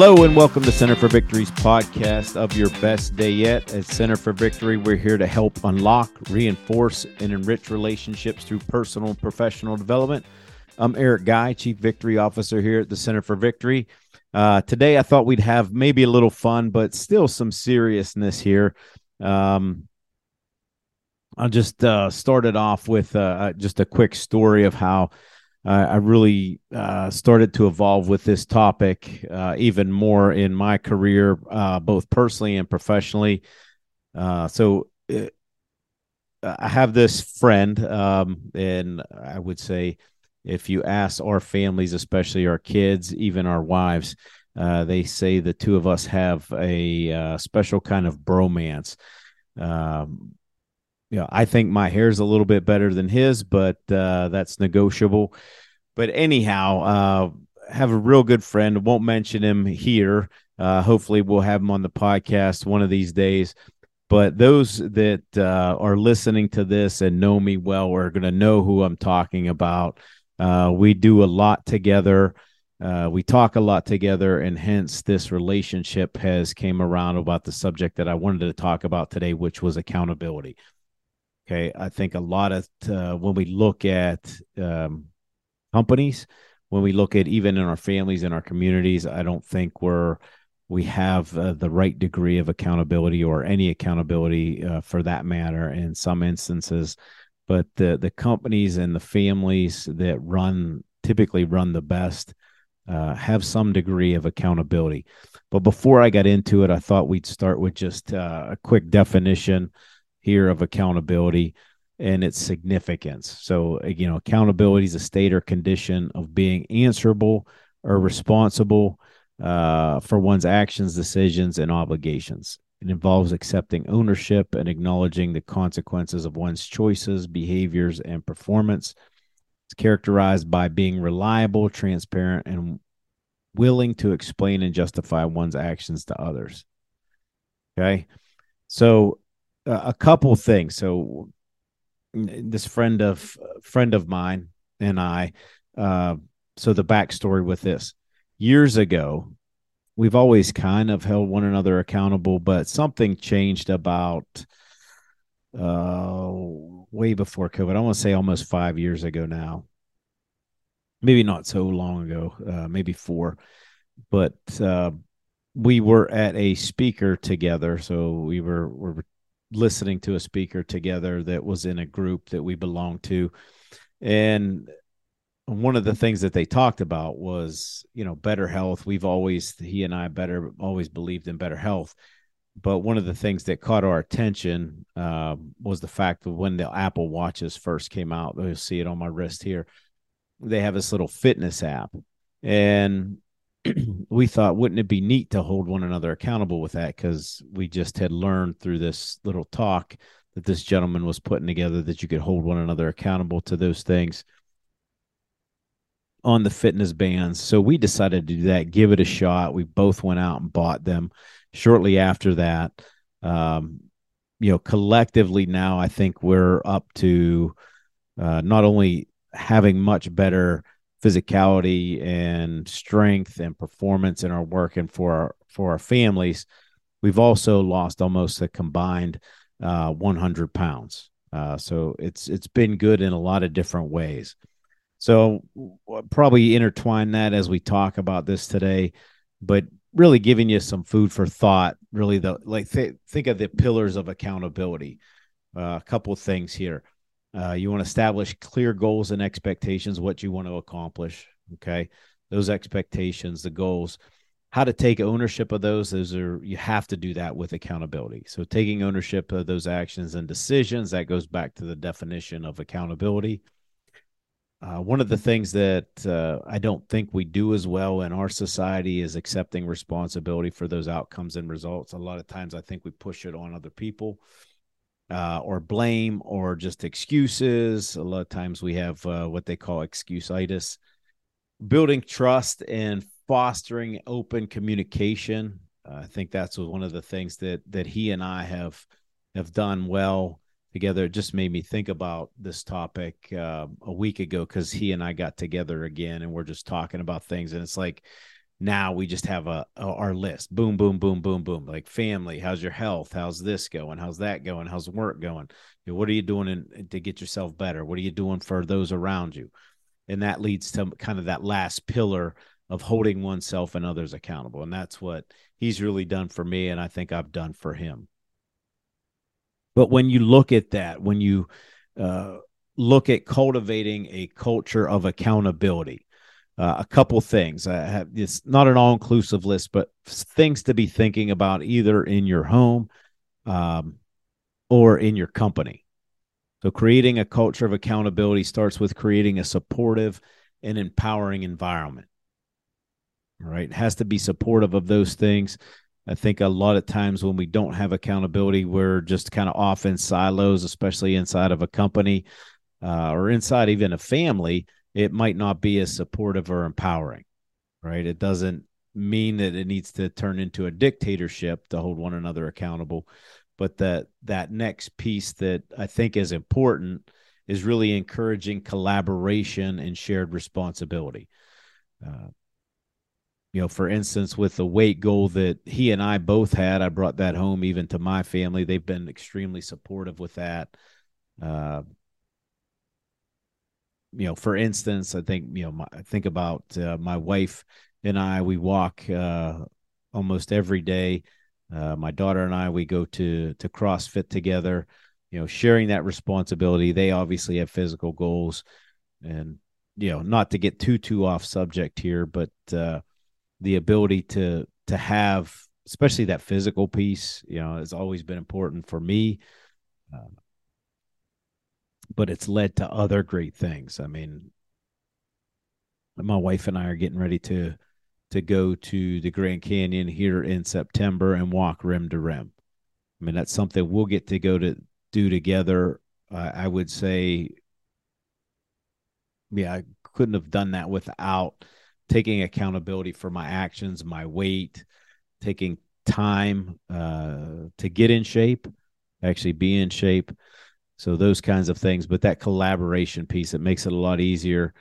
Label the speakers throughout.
Speaker 1: Hello and welcome to Center for Victory's podcast of your best day yet. At Center for Victory, we're here to help unlock, reinforce, and enrich relationships through personal and professional development. I'm Eric Guy, Chief Victory Officer here at the Center for Victory. Uh, today, I thought we'd have maybe a little fun, but still some seriousness here. Um, I'll just uh, start it off with uh, just a quick story of how I really uh, started to evolve with this topic uh, even more in my career, uh, both personally and professionally. Uh, so uh, I have this friend, um, and I would say if you ask our families, especially our kids, even our wives, uh, they say the two of us have a special kind of bromance. Um, know, I think my hair's a little bit better than his, but uh, that's negotiable. But anyhow, uh, have a real good friend. Won't mention him here. Uh, hopefully, we'll have him on the podcast one of these days. But those that uh, are listening to this and know me well are going to know who I'm talking about. Uh, we do a lot together. Uh, we talk a lot together, and hence this relationship has came around about the subject that I wanted to talk about today, which was accountability. Okay, I think a lot of uh, when we look at um, companies, when we look at even in our families and our communities, I don't think we're we have uh, the right degree of accountability or any accountability uh, for that matter in some instances. But the the companies and the families that run typically run the best uh, have some degree of accountability. But before I got into it, I thought we'd start with just uh, a quick definition here of accountability and its significance. So, you know, accountability is a state or condition of being answerable or responsible uh, for one's actions, decisions, and obligations. It involves accepting ownership and acknowledging the consequences of one's choices, behaviors, and performance. It's characterized by being reliable, transparent, and willing to explain and justify one's actions to others. Okay. So a couple things. So this friend of friend of mine and I. Uh, so the backstory with this years ago, we've always kind of held one another accountable, but something changed about uh, way before COVID. I want to say almost five years ago now. Maybe not so long ago, uh, maybe four, but uh, we were at a speaker together. So we were were listening to a speaker together that was in a group that we belonged to. And one of the things that they talked about was you know better health. We've always he and i better always believed in better health. But one of the things that caught our attention uh, was the fact that when the apple watches first came out you'll see it on my wrist here they have this little fitness app. And we thought, wouldn't it be neat to hold one another accountable with that? Because we just had learned through this little talk that this gentleman was putting together that you could hold one another accountable to those things on the fitness bands. So we decided to do that, give it a shot. We both went out and bought them. Shortly after that, um, you know, collectively now, I think we're up to uh, not only having much better physicality and strength and performance in our work and for our for our families we've also lost almost a combined uh, 100 pounds. Uh, so it's it's been good in a lot of different ways. So probably intertwine that as we talk about this today but really giving you some food for thought really the like th- think of the pillars of accountability. Uh, a couple things here uh, you want to establish clear goals and expectations, what you want to accomplish. Okay. Those expectations, the goals, how to take ownership of those. Those are, you have to do that with accountability. So taking ownership of those actions and decisions, that goes back to the definition of accountability. Uh, one of the things that uh, I don't think we do as well in our society is accepting responsibility for those outcomes and results. A lot of times I think we push it on other people uh, or blame or just excuses. A lot of times we have uh, what they call excuseitis. Building trust and fostering open communication. Uh, I think that's one of the things that that he and I have have done well together. It just made me think about this topic uh, a week ago because he and I got together again and we're just talking about things. And it's like now we just have a, a, our list. Boom boom boom boom boom. Like family how's your health? How's this going? How's that going? How's work going? You know, what are you doing in, to get yourself better? What are you doing for those around you? And that leads to kind of that last pillar of holding oneself and others accountable. And that's what he's really done for me and i think i've done for him. But when you look at that when you uh, look at cultivating a culture of accountability uh, a couple things. Have it's not an all inclusive list, but things to be thinking about either in your home um, or in your company. So, creating a culture of accountability starts with creating a supportive and empowering environment. Right? it has to be supportive of those things. I think a lot of times when we don't have accountability, we're just kind of off in silos, especially inside of a company uh, or inside even a family it might not be as supportive or empowering, right? It doesn't mean that it needs to turn into a dictatorship to hold one another accountable, but that that next piece that I think is important is really encouraging collaboration and shared responsibility. Uh, you know, for instance, with the weight goal that he and I both had, I brought that home even to my family. They've been extremely supportive with that. Uh, you know, for instance, I think you know, my, I think about uh, my wife and I. We walk uh, almost every day. Uh, my daughter and I we go to to CrossFit together. You know, sharing that responsibility. They obviously have physical goals, and you know, not to get too too off subject here, but uh, the ability to to have, especially that physical piece, you know, has always been important for me. Uh, but it's led to other great things. I mean, my wife and I are getting ready to to go to the Grand Canyon here in September and walk rim to rim. I mean, that's something we'll get to go to do together. Uh, I would say, yeah, I couldn't have done that without taking accountability for my actions, my weight, taking time uh, to get in shape, actually be in shape. So those kinds of things, but that collaboration piece it makes it a lot easier,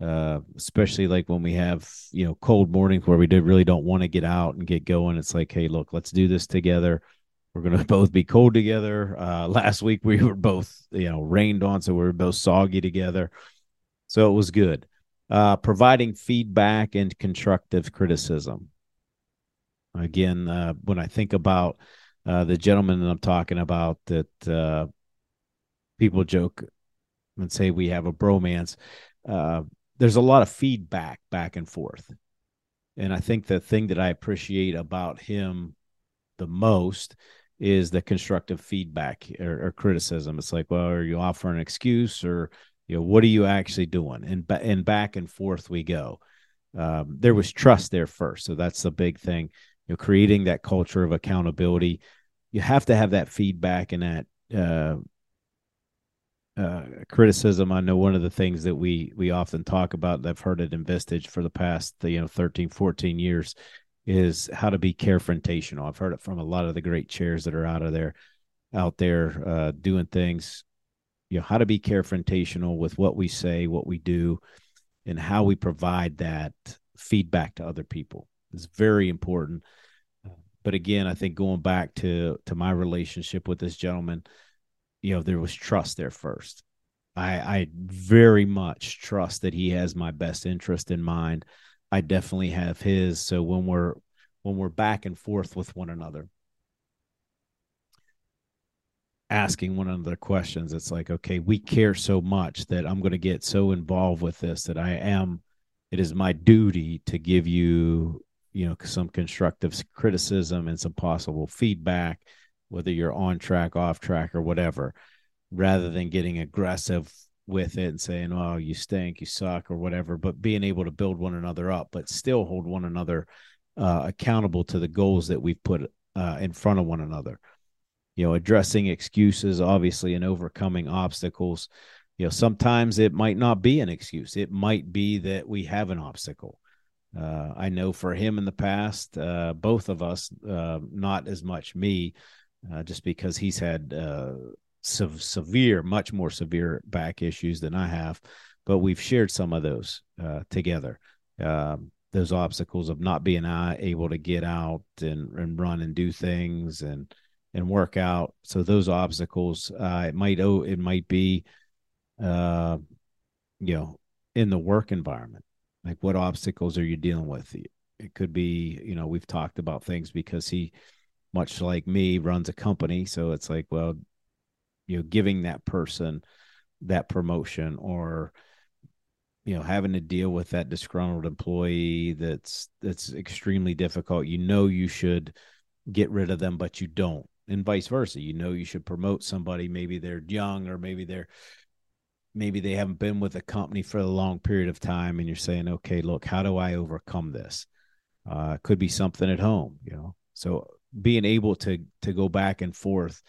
Speaker 1: uh, especially like when we have you know cold mornings where we really don't want to get out and get going. It's like, hey, look, let's do this together. We're gonna both be cold together. Uh, last week we were both you know rained on, so we were both soggy together. So it was good. Uh, providing feedback and constructive criticism. Again, uh, when I think about uh, the gentleman that I'm talking about that uh, people joke and say we have a bromance. Uh, there's a lot of feedback back and forth. And I think the thing that I appreciate about him the most is the constructive feedback or, or, criticism. It's like, well, are you offering an excuse or, you know, what are you actually doing? And, and back and forth we go. Um, there was trust there first. So that's the big thing, you know, creating that culture of accountability. You have to have that feedback and that, uh, uh, criticism. I know one of the things that we we often talk about, I've heard it in for the past you know 13, 14 years, is how to be carefrontational. I've heard it from a lot of the great chairs that are out of there, out there uh, doing things. You know how to be carefrontational with what we say, what we do, and how we provide that feedback to other people is very important. But again, I think going back to to my relationship with this gentleman you know there was trust there first. I i very much trust that he has my best interest in mind. I definitely have his. So when we're when we're back and forth with one another asking one another questions it's like okay we care so much that i'm going to get so involved with this that i am it is my duty to give you you know some constructive criticism and some possible feedback whether you're on track, off track, or whatever, rather than getting aggressive with it and saying, "Oh, you stink, you suck," or whatever. But being able to build one another up, but still hold one another uh, accountable to the goals that we've put uh, in front of one another. You know, addressing excuses, obviously, and overcoming obstacles. You know, sometimes it might not be an excuse. It might be that we have an obstacle. Uh, I know for him in the past, uh, both of us, uh, not as much me, uh, just because he's had uh, se- severe, much more severe back issues than I have. But we've shared some of those uh, together. Um, those obstacles of not being able to get out and, and run and do things and and work out. So those obstacles, uh, it might oh, it might be, uh, you know, in the work environment. Like, what obstacles are you dealing with? It could be, you know, we've talked about things because he, much like me, runs a company. So it's like, well, you know, giving that person that promotion or you know having to deal with that disgruntled employee that's that's extremely difficult. You know you should get rid of them but you don't. And vice versa. You know you should promote somebody. Maybe they're young or maybe they're maybe they haven't been with a company for a long period of time and you're saying okay look how do i overcome this? Uh could be something at home you know? So being able to to go back and forth.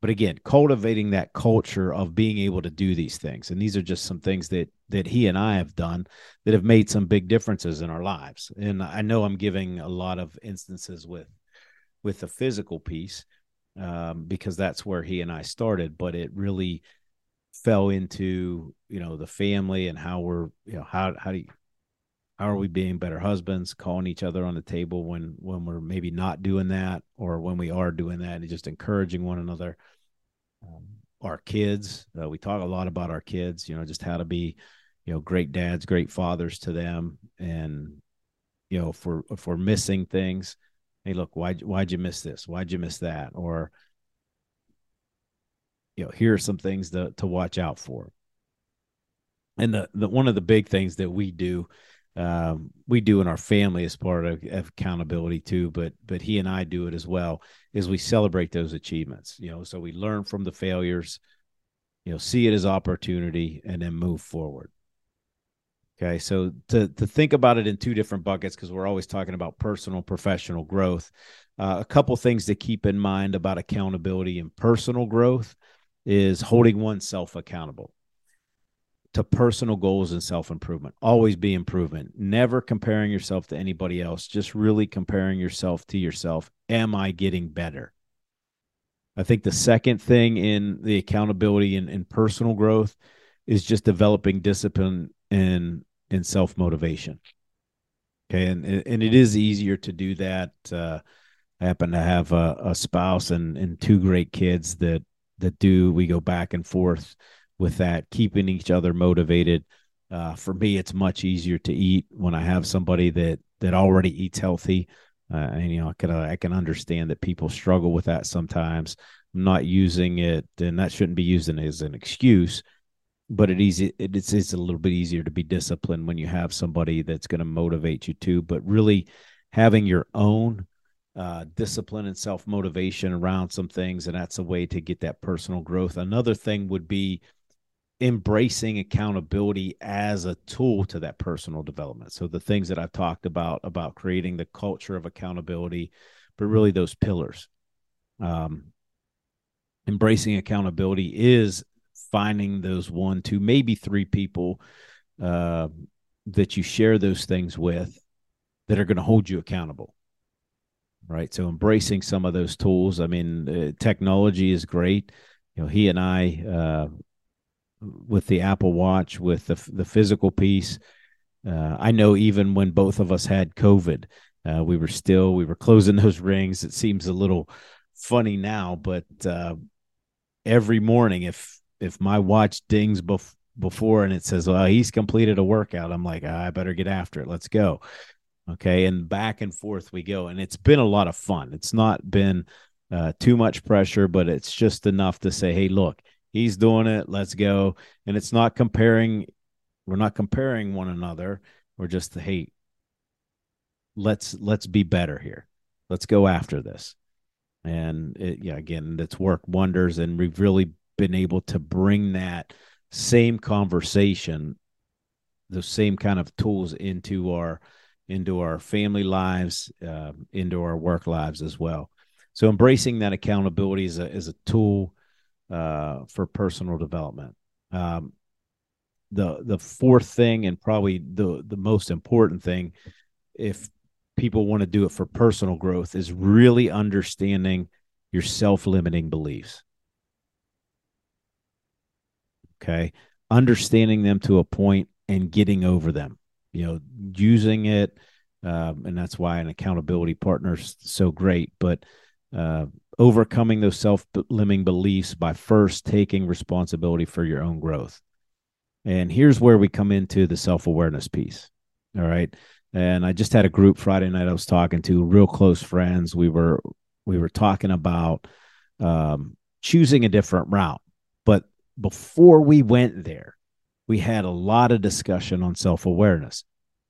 Speaker 1: But again cultivating that culture of being able to do these things. And these are just some things that that he and i have done that have made some big differences in our lives. And i know i'm giving a lot of instances with with the physical piece um, because that's where he and i started but it really fell into you know the family and how we're you know how how do you how are we being better husbands calling each other on the table when when we're maybe not doing that or when we are doing that and just encouraging one another. Um, our kids uh, we talk a lot about our kids you know just how to be you know great dads great fathers to them and you know if we're missing things hey look why why'd you miss this? Why'd you miss that? Or you know here are some things to to watch out for. And the, the one of the big things that we do um, we do in our family as part of, of, accountability too but but he and i do it as well is we celebrate those achievements you know so we learn from the failures you know see it as opportunity and then move forward. Okay so to to think about it in two different buckets because we're always talking about personal professional growth uh, a couple things to keep in mind about accountability and personal growth is holding oneself accountable to personal goals and self improvement. Always be improvement. Never comparing yourself to anybody else, just really comparing yourself to yourself. Am I getting better? I think the second thing in the accountability and, and personal growth is just developing discipline and and self motivation. Okay, and and it is easier to do that. Uh, I happen to have a, a spouse and and two great kids that that do. We go back and forth with that, keeping each other motivated. Uh, for me, it's much easier to eat when I have somebody that that already eats healthy. Uh, and you know, I can I can understand that people struggle with that sometimes. I'm not using it, and that shouldn't be used as an excuse. But it easy it's it's a little bit easier to be disciplined when you have somebody that's going to motivate you too. But really, having your own uh, discipline and self motivation around some things, and that's a way to get that personal growth. Another thing would be embracing accountability as a tool to that personal development. So the things that I've talked about about creating the culture of accountability, but really those pillars. Um, embracing accountability is finding those one, two, maybe three people uh, that you share those things with that are going to hold you accountable. Right. So embracing some of those tools. I mean, uh, technology is great. You know, he and I uh, with the Apple Watch, with the the physical piece. Uh, I know even when both of us had COVID, uh, we were still we were closing those rings. It seems a little funny now, but uh, every morning, if if my watch dings bef- before and it says, "Well, he's completed a workout," I'm like, "I better get after it. Let's go." Okay, and back and forth we go, and it's been a lot of fun. It's not been uh, too much pressure, but it's just enough to say, "Hey, look." He's doing it. Let's go. And it's not comparing. We're not comparing one another. We're just hey, let's let's be better here. Let's go after this. And it, yeah, again, that's worked wonders. And we've really been able to bring that same conversation, the same kind of tools into our into our family lives, uh, into our work lives as well. So embracing that accountability is a is a tool uh, for personal development. Um, the the fourth thing, and probably the the most important thing, if people want to do it for personal growth, is really understanding your self limiting beliefs. Okay, understanding them to a point and getting over them. you know, using it. Um, and that's why an accountability partner is so great. But uh, overcoming those self limiting beliefs by first taking responsibility for your own growth. And here's where we come into the self awareness piece. All right. And I just had a group Friday night I was talking to real close friends. We were we were talking about um, choosing a different route. But before we went there, we had a lot of discussion on self awareness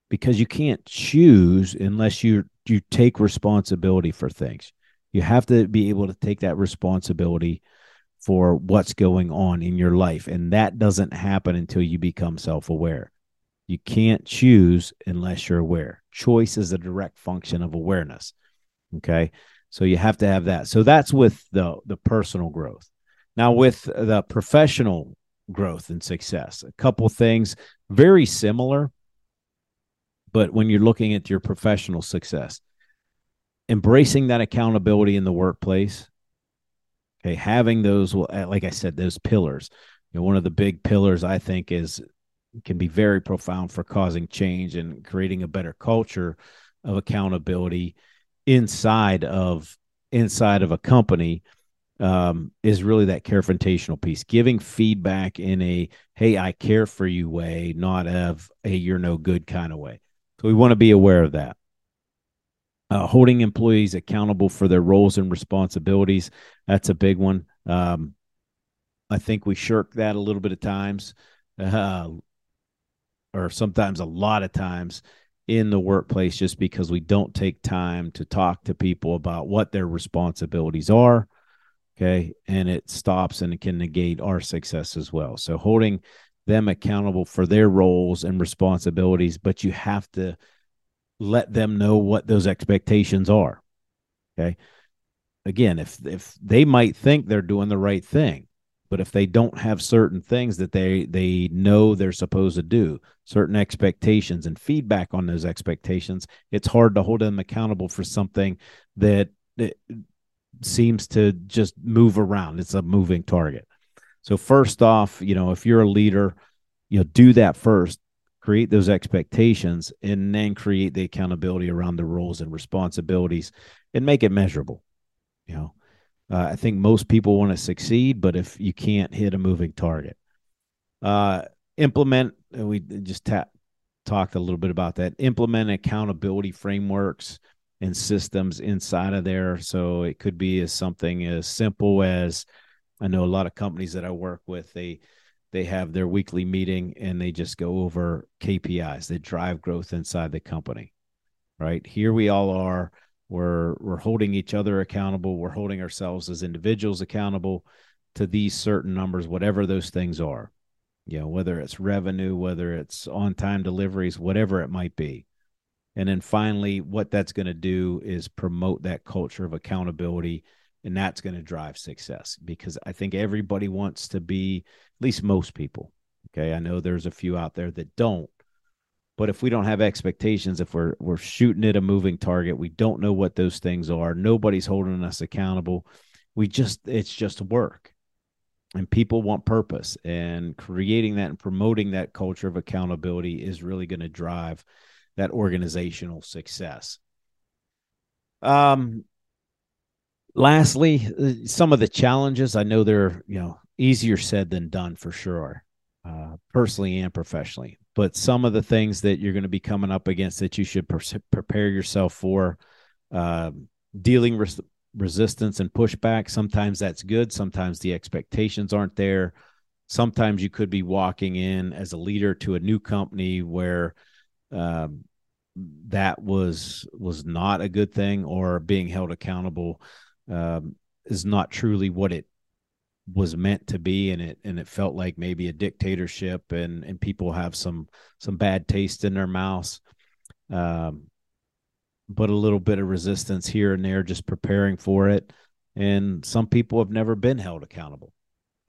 Speaker 1: because you can't choose unless you you take responsibility for things. You have to be able to take that responsibility for what's going on in your life. And that doesn't happen until you become self aware. You can't choose unless you're aware. Choice is a direct function of awareness. Okay. So you have to have that. So that's with the the personal growth. Now with the professional growth and success, a couple things very similar, but when you're looking at your professional success, embracing that accountability in the workplace, Okay, having those, like I said, those pillars. You know, one of the big pillars I think is can be very profound for causing change and creating a better culture of accountability inside of inside of a company um, is really that confrontational piece, giving feedback in a "Hey, I care for you" way, not of "Hey, you're no good" kind of way. So we want to be aware of that uh, holding employees accountable for their roles and responsibilities. That's a big one. Um, I think we shirk that a little bit of times, uh, or sometimes a lot of times in the workplace, just because we don't take time to talk to people about what their responsibilities are. Okay. And it stops and it can negate our success as well. So holding them accountable for their roles and responsibilities, but you have to let them know what those expectations are. Okay. Again, if if they might think they're doing the right thing, but if they don't have certain things that they they know they're supposed to do, certain expectations and feedback on those expectations, it's hard to hold them accountable for something that, that seems to just move around. It's a moving target. So first off, you know, if you're a leader, you know, do that first create those expectations and then create the accountability around the roles and responsibilities and make it measurable you know? Uh, i think most people want to succeed but if you can't hit a moving target. Uh, implement we just ta- talked a little bit about that. Implement accountability frameworks and systems inside of there. So it could be as something as simple as i know a lot of companies that i work with they they have their weekly meeting and they just go over KPIs that drive growth inside the company. Right here, we all are. We're we're holding each other accountable. We're holding ourselves as individuals accountable to these certain numbers, whatever those things are. You know, whether it's revenue, whether it's on time deliveries, whatever it might be. And then finally, what that's going to do is promote that culture of accountability and that's going to drive success because I think everybody wants to be, at least most people. Okay. I know there's a few out there that don't, but if we don't have expectations, if we're, we're shooting at a moving target, we don't know what those things are. Nobody's holding us accountable. We just, it's just work and people want purpose and creating that and promoting that culture of accountability is really going to drive that organizational success. Um, lastly, uh, some of the challenges I know they're you know easier said than done for sure, uh, personally and professionally. But some of the things that you're going to be coming up against that you should pre- prepare yourself for, uh, dealing with resistance and pushback. Sometimes that's good. Sometimes the expectations aren't there. Sometimes you could be walking in as a leader to a new company where um, that was was not a good thing, or being held accountable um, is not truly what it was meant to be and it and it felt like maybe a dictatorship and and people have some some bad taste in their mouths. Um but a little bit of resistance here and there just preparing for it. And some people have never been held accountable.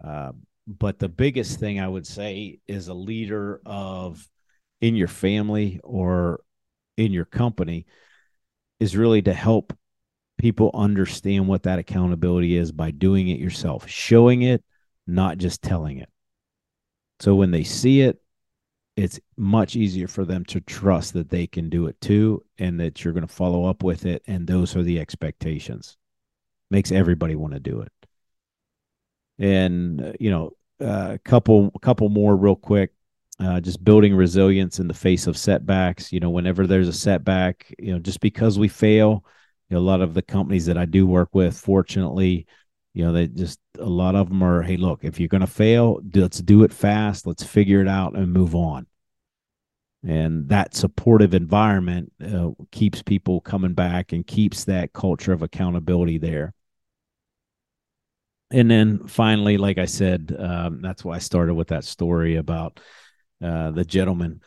Speaker 1: Uh, but the biggest thing i would say is a leader of in your family or in your company is really to help people understand what that accountability is by doing it yourself, showing it, not just telling it. So when they see it, it's much easier for them to trust that they can do it too and that you're going to follow up with it and those are the expectations. Makes everybody want to do it. And uh, you know uh, a couple couple more real quick. Uh, just building resilience in the face of setbacks. You know whenever there's a setback you know just because we fail you know, a lot of the companies that i do work with fortunately you know they just a lot of them are hey look if you're going to fail let's do it fast. Let's figure it out and move on. And that supportive environment uh, keeps people coming back and keeps that culture of accountability there. And then finally like i said um, that's why i started with that story about uh, the gentleman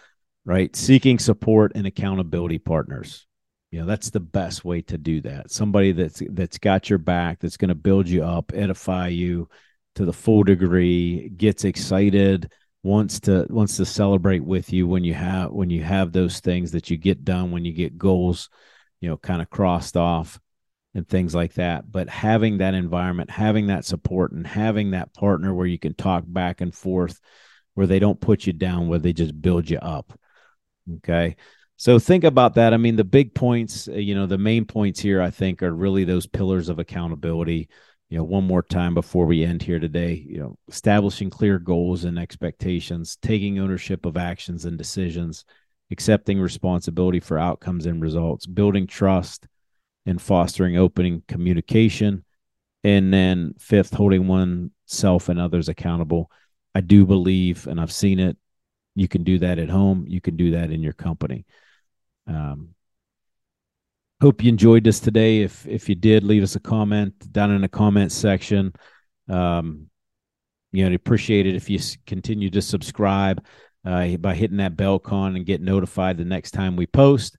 Speaker 1: right? Seeking support and accountability partners you know that's the best way to do that. Somebody that's that's got your back that's going to build you up edify you to the full degree gets excited wants to wants to celebrate with you when you have when you have those things that you get done when you get goals you know kind of crossed off and things like that. But having that environment having that support and having that partner where you can talk back and forth where they don't put you down where they just build you up okay so think about that. I mean, the big points, uh, you know, the main points here, I think, are really those pillars of accountability. You know, one more time before we end here today, you know, establishing clear goals and expectations, taking ownership of actions and decisions, accepting responsibility for outcomes and results, building trust and fostering opening communication. And then fifth, holding oneself and others accountable. I do believe, and I've seen it, you can do that at home, you can do that in your company. Um, hope you enjoyed this today. If if you did, leave us a comment down in the comment section. Um, you know, appreciate it if you continue to subscribe uh, by hitting that bell con and get notified the next time we post.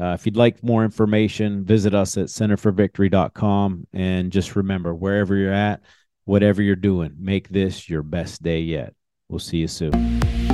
Speaker 1: Uh, if you'd like more information, visit us at centerforvictory.com. And just remember, wherever you're at, whatever you're doing, make this your best day yet. We'll see you soon.